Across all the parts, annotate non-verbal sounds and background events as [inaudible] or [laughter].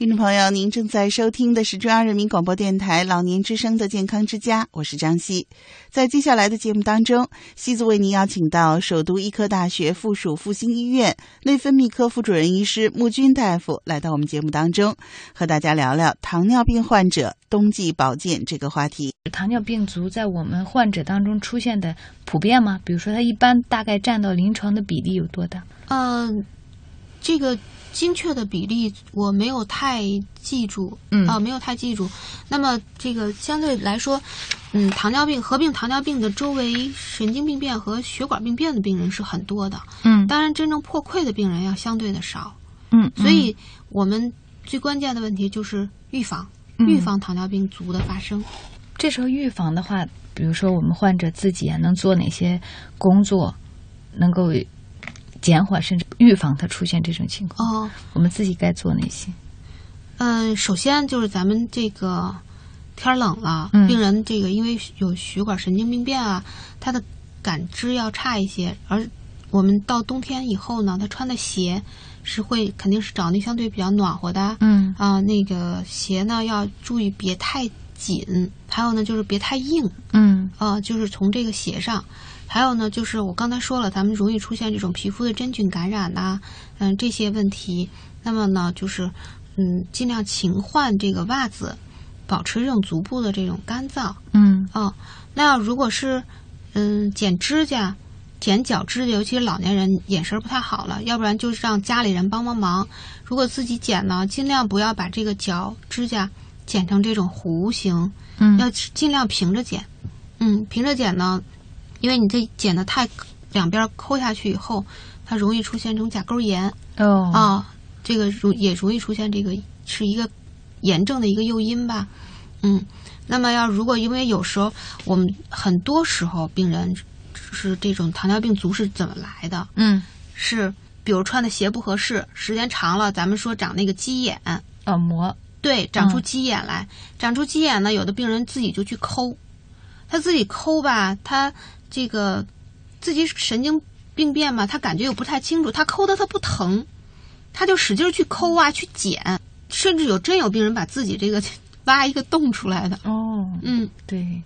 听众朋友，您正在收听的是中央人民广播电台老年之声的健康之家，我是张希。在接下来的节目当中，西子为您邀请到首都医科大学附属复兴医院内分泌科副主任医师穆军大夫来到我们节目当中，和大家聊聊糖尿病患者冬季保健这个话题。糖尿病足在我们患者当中出现的普遍吗？比如说，它一般大概占到临床的比例有多大？嗯，这个精确的比例我没有太记住，嗯啊、没有太记住。那么这个相对来说，嗯，糖尿病合并糖尿病的周围神经病变和血管病变的病人是很多的，嗯当然真正破溃的病人要相对的少。嗯，所以我们最关键的问题就是预防，嗯预防糖尿病足的发生。这时候预防的话，比如说我们患者自己啊，能做哪些工作，能够减缓甚至预防它出现这种情况？哦，我们自己该做哪些？嗯，首先就是咱们这个天儿冷了，嗯病人这个因为有血管神经病变啊，他的感知要差一些。而我们到冬天以后呢，他穿的鞋是会肯定是找那相对比较暖和的，嗯啊，那个鞋呢要注意别太紧，还有呢就是别太硬，嗯啊，就是从这个鞋上。还有呢，就是我刚才说了，咱们容易出现这种皮肤的真菌感染呐、嗯，这些问题。那么呢，就是嗯，尽量勤换这个袜子，保持这种足部的这种干燥嗯啊。那要如果是嗯剪指甲、剪脚指甲，尤其是老年人眼神儿不太好了，要不然就是让家里人帮帮忙。如果自己剪呢，尽量不要把这个脚指甲剪成这种弧形，嗯要尽量平着剪。嗯，平着剪呢，因为你这剪的太两边抠下去以后，它容易出现这种甲沟炎哦啊，这个容也容易出现这个是一个炎症的一个诱因吧。嗯，那么要如果因为有时候我们很多时候病人是这种糖尿病足是怎么来的？嗯是比如穿的鞋不合适，时间长了，咱们说长那个鸡眼，耳膜对，长出嗯。鸡眼来，长出鸡眼呢，有的病人自己就去抠，他自己抠吧，他这个自己神经病变嘛，他感觉又不太清楚，他抠的他不疼，他就使劲去抠啊，去剪，甚至有真有病人把自己这个 [laughs] 挖一个洞出来的，哦，嗯，对，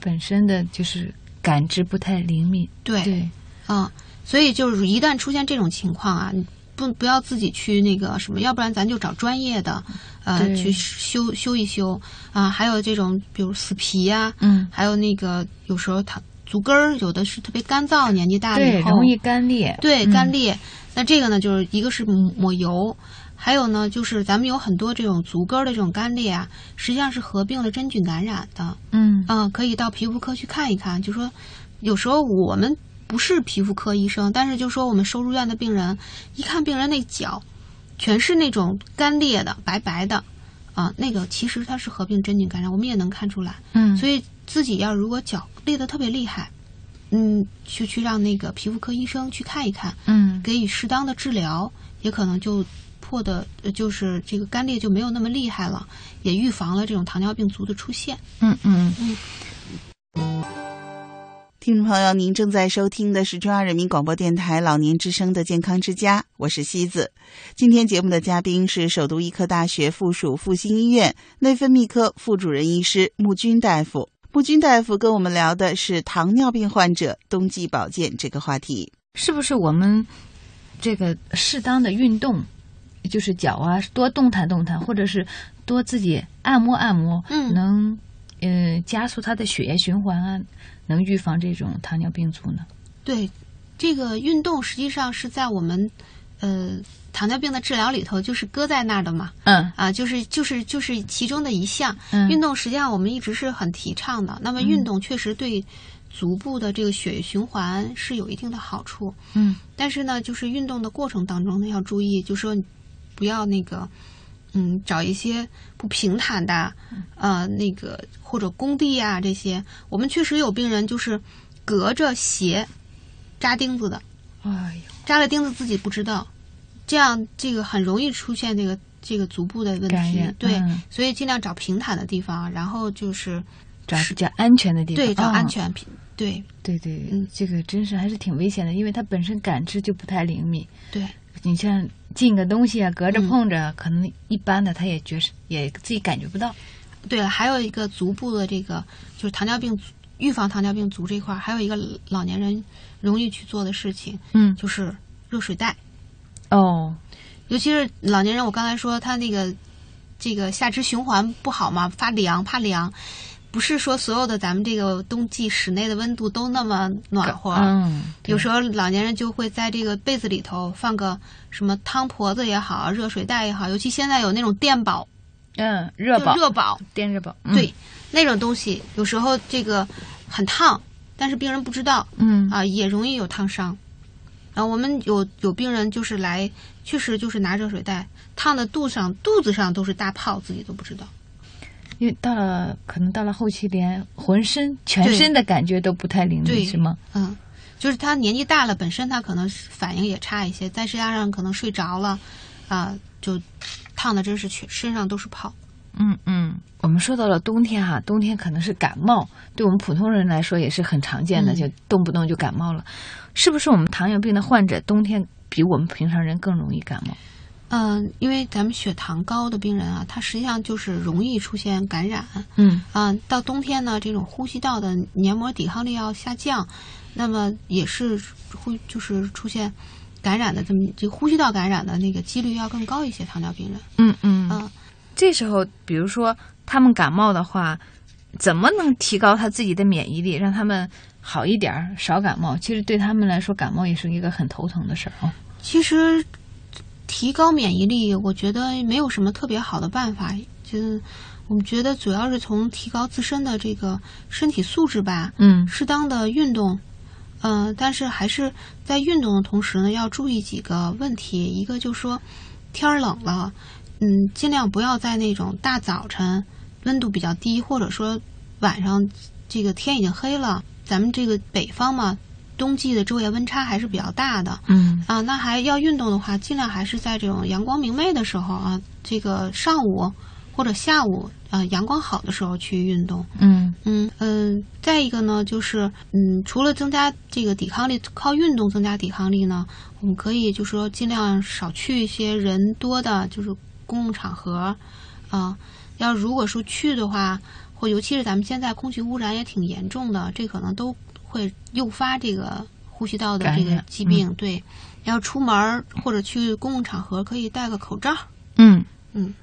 本身的就是感知不太灵敏，对，对，啊、所以就是一旦出现这种情况啊，你不不要自己去那个什么，要不然咱就找专业的，呃，去修修一修啊。还有这种比如死皮呀、嗯还有那个有时候它足跟儿有的是特别干燥，年纪大了对，以后容易干裂，对嗯干裂。那这个呢，就是一个是抹油，还有呢就是咱们有很多这种足跟儿的这种干裂啊，实际上是合并了真菌感染的。嗯嗯，可以到皮肤科去看一看。就说有时候我们不是皮肤科医生，但是就说我们收入院的病人，一看病人那脚全是那种干裂的、白白的，啊，那个其实它是合并真菌感染，我们也能看出来。嗯，所以自己要如果脚裂得特别厉害，嗯，就去让那个皮肤科医生去看一看，嗯给予适当的治疗，也可能就破的，呃就是这个干裂就没有那么厉害了，也预防了这种糖尿病足的出现。嗯嗯嗯听众朋友，您正在收听的是中央人民广播电台老年之声的健康之家，我是西子。今天节目的嘉宾是首都医科大学附属复兴医院内分泌科副主任医师穆军大夫。穆军大夫跟我们聊的是糖尿病患者冬季保健这个话题。是不是我们这个适当的运动，就是脚啊多动弹动弹，或者是多自己按摩按摩，嗯能呃加速它的血液循环啊，能预防这种糖尿病足呢？对，这个运动实际上是在我们呃糖尿病的治疗里头，就是搁在那儿的嘛。嗯啊，就是就是就是其中的一项。嗯运动实际上我们一直是很提倡的。那么运动确实对足部的这个血液循环是有一定的好处。嗯但是呢，就是运动的过程当中呢，要注意，就说不要那个，嗯，找一些不平坦的，呃，那个或者工地啊这些。我们确实有病人就是隔着鞋扎钉子的，哎呦，扎了钉子自己不知道，这样这个很容易出现这个这个足部的问，题对，嗯所以尽量找平坦的地方，然后就是找比较安全的地方，对找安哦全平，对对对，嗯这个真是还是挺危险的，因为它本身感知就不太灵敏。对你像进个东西啊，隔着嗯碰着，可能一般的他也觉也自己感觉不到。对了，还有一个足部的这个就是糖尿病预防糖尿病足这块儿，还有一个老年人容易去做的事情嗯，就是热水袋。哦，尤其是老年人，我刚才说他那个这个下肢循环不好嘛，发凉怕凉，不是说所有的咱们这个冬季室内的温度都那么暖和。嗯，有时候老年人就会在这个被子里头放个什么汤婆子也好，热水袋也好，尤其现在有那种电宝、嗯热宝就热宝，电热宝，嗯对，那种东西有时候这个很烫，但是病人不知道嗯啊，也容易有烫伤。然后我们有有病人就是来，确实就是拿热水袋烫的肚上肚子上都是大泡，自己都不知道。因为到了可能到了后期，连浑身全身的感觉都不太灵敏，是吗？嗯，就是他年纪大了，本身他可能是反应也差一些，再加上可能睡着了，啊，就烫的真是全身上都是泡。嗯嗯，我们说到了冬天哈、冬天可能是感冒，对我们普通人来说也是很常见的，嗯就动不动就感冒了。是不是我们糖尿病的患者冬天比我们平常人更容易感冒？嗯，因为咱们血糖高的病人啊，他实际上就是容易出现感染。嗯啊，到冬天呢，这种呼吸道的黏膜抵抗力要下降，那么也是会就是出现感染的这么这呼吸道感染的那个几率要更高一些。糖尿病人，嗯嗯嗯这时候比如说他们感冒的话，怎么能提高他自己的免疫力，让他们好一点儿，少感冒？其实对他们来说，感冒也是一个很头疼的事儿啊。其实提高免疫力，我觉得没有什么特别好的办法，就是我们觉得主要是从提高自身的这个身体素质吧，嗯。适当的运动，嗯、但是还是在运动的同时呢，要注意几个问题。一个就是说，天儿冷了，嗯，尽量不要在那种大早晨温度比较低，或者说晚上这个天已经黑了，咱们这个北方嘛，冬季的昼夜温差还是比较大的。嗯啊，那还要运动的话，尽量还是在这种阳光明媚的时候啊，这个上午或者下午啊，阳光好的时候去运动。嗯嗯嗯，再一个呢，就是嗯，除了增加这个抵抗力，靠运动增加抵抗力呢，我们可以就是说尽量少去一些人多的，就是公共场合，啊，要如果说去的话，或尤其是咱们现在空气污染也挺严重的，这可能都会诱发这个呼吸道的这个疾病。对，要出门儿或者去公共场合，可以戴个口罩。嗯嗯。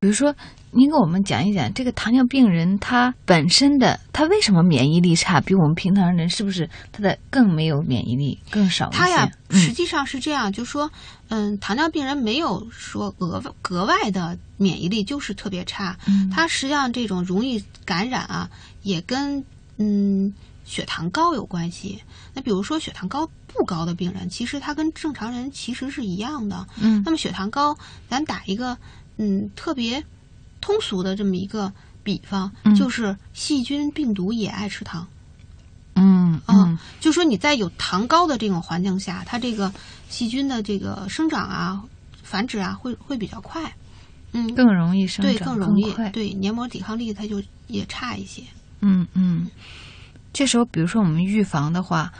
比如说，您给我们讲一讲这个糖尿病人他本身的他为什么免疫力差，比我们平常人是不是他的更没有免疫力更少一些？他呀，实嗯际上是这样，就说，嗯，糖尿病人没有说额外格外的免疫力就是特别差，嗯他实际上这种容易感染啊，也跟嗯血糖高有关系。那比如说血糖高不高的病人，其实他跟正常人其实是一样的。嗯那么血糖高，咱打一个嗯特别通俗的这么一个比方，嗯就是细菌病毒也爱吃糖。嗯嗯嗯，就说你在有糖高的这种环境下，它这个细菌的这个生长啊、繁殖啊，会会比较快。嗯，更容易生对，长，更容易。对黏膜抵抗力它就也差一些。嗯嗯，这时候比如说我们预防的话，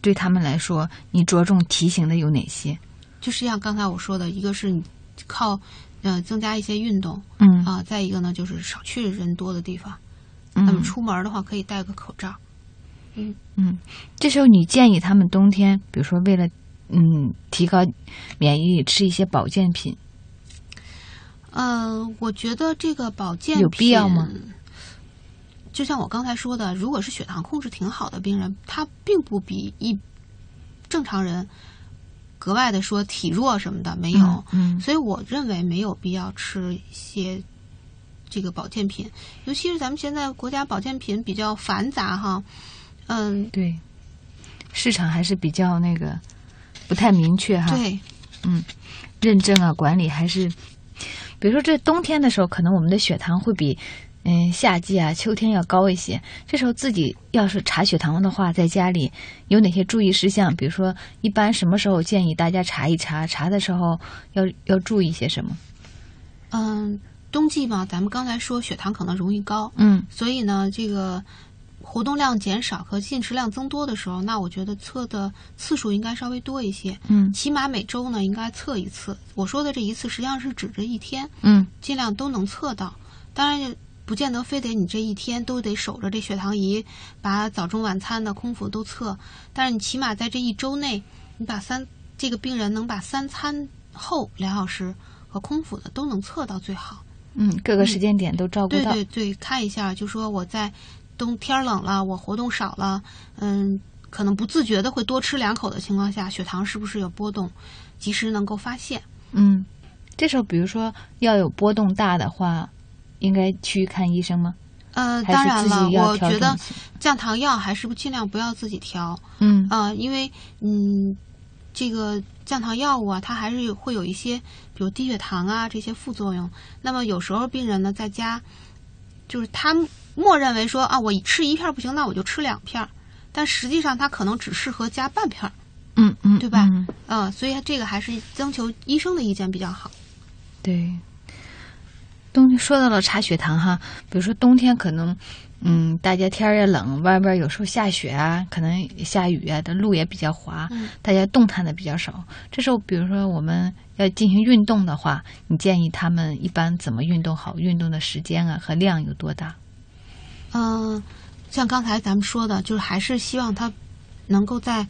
对他们来说，你着重提醒的有哪些？就是像刚才我说的，一个是你靠呃增加一些运动嗯啊、再一个呢就是少去人多的地方。嗯那么出门的话，可以戴个口罩。嗯嗯，这时候你建议他们冬天，比如说为了嗯提高免疫力，吃一些保健品。嗯、我觉得这个保健品有必要吗？就像我刚才说的，如果是血糖控制挺好的病人，他并不比一正常人格外的说体弱什么的没有，嗯。所以我认为没有必要吃一些这个保健品，尤其是咱们现在国家保健品比较繁杂哈，嗯，对，市场还是比较那个不太明确哈。对，嗯认证啊，管理还是，比如说这冬天的时候，可能我们的血糖会比嗯夏季啊、秋天要高一些。这时候自己要是查血糖的话，在家里有哪些注意事项？比如说，一般什么时候建议大家查一查？查的时候要要注意些什么？嗯，冬季嘛，咱们刚才说血糖可能容易高，嗯所以呢，这个活动量减少和进食量增多的时候，那我觉得测的次数应该稍微多一些，嗯起码每周呢应该测一次。我说的这一次实际上是指这一天，嗯尽量都能测到。当然，不见得非得你这一天都得守着这血糖仪，把早中晚餐的空腹都测。但是你起码在这一周内，你把三这个病人能把三餐后两小时和空腹的都能测到最好。嗯，各个时间点都照顾到对。对对，看一下，就说我在冬天冷了，我活动少了，嗯，可能不自觉的会多吃两口的情况下，血糖是不是有波动，及时能够发现。嗯，这时候比如说要有波动大的话，应该去看医生吗？呃，当然了，我觉得降糖药还是尽量不要自己调。嗯。啊、因为嗯，这个降糖药物啊，它还是会有一些，比如低血糖啊这些副作用。那么有时候病人呢在家，就是他默认为说啊，我吃一片儿不行，那我就吃两片儿，但实际上他可能只适合加半片儿，嗯嗯，对吧？嗯。啊、所以这个还是征求医生的意见比较好。对，冬天说到了查血糖哈，比如说冬天可能，嗯，大家天儿也冷，外边有时候下雪啊，可能下雨啊，的路也比较滑，嗯大家动弹的比较少。这时候，比如说我们要进行运动的话，你建议他们一般怎么运动好？运动的时间啊和量有多大？嗯、像刚才咱们说的，就是还是希望他能够在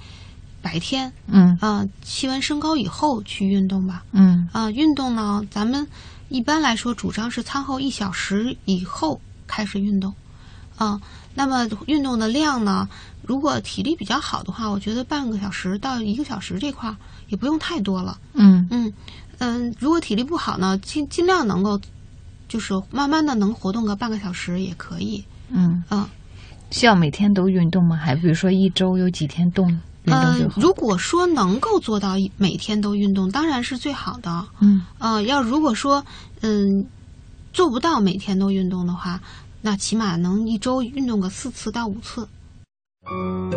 白天嗯啊、气温升高以后去运动吧。嗯啊、运动呢，咱们一般来说主张是餐后一小时以后开始运动。啊、那么运动的量呢，如果体力比较好的话，我觉得半个小时到一个小时这块儿也不用太多了。嗯嗯嗯，如果体力不好呢，尽尽量能够就是慢慢的能活动个半个小时也可以。嗯，嗯需要每天都运动吗？还比如说一周有几天动运动嗯就好？，如果说能够做到每天都运动，当然是最好的。嗯呃，要如果说嗯做不到每天都运动的话，那起码能一周运动个四次到五次。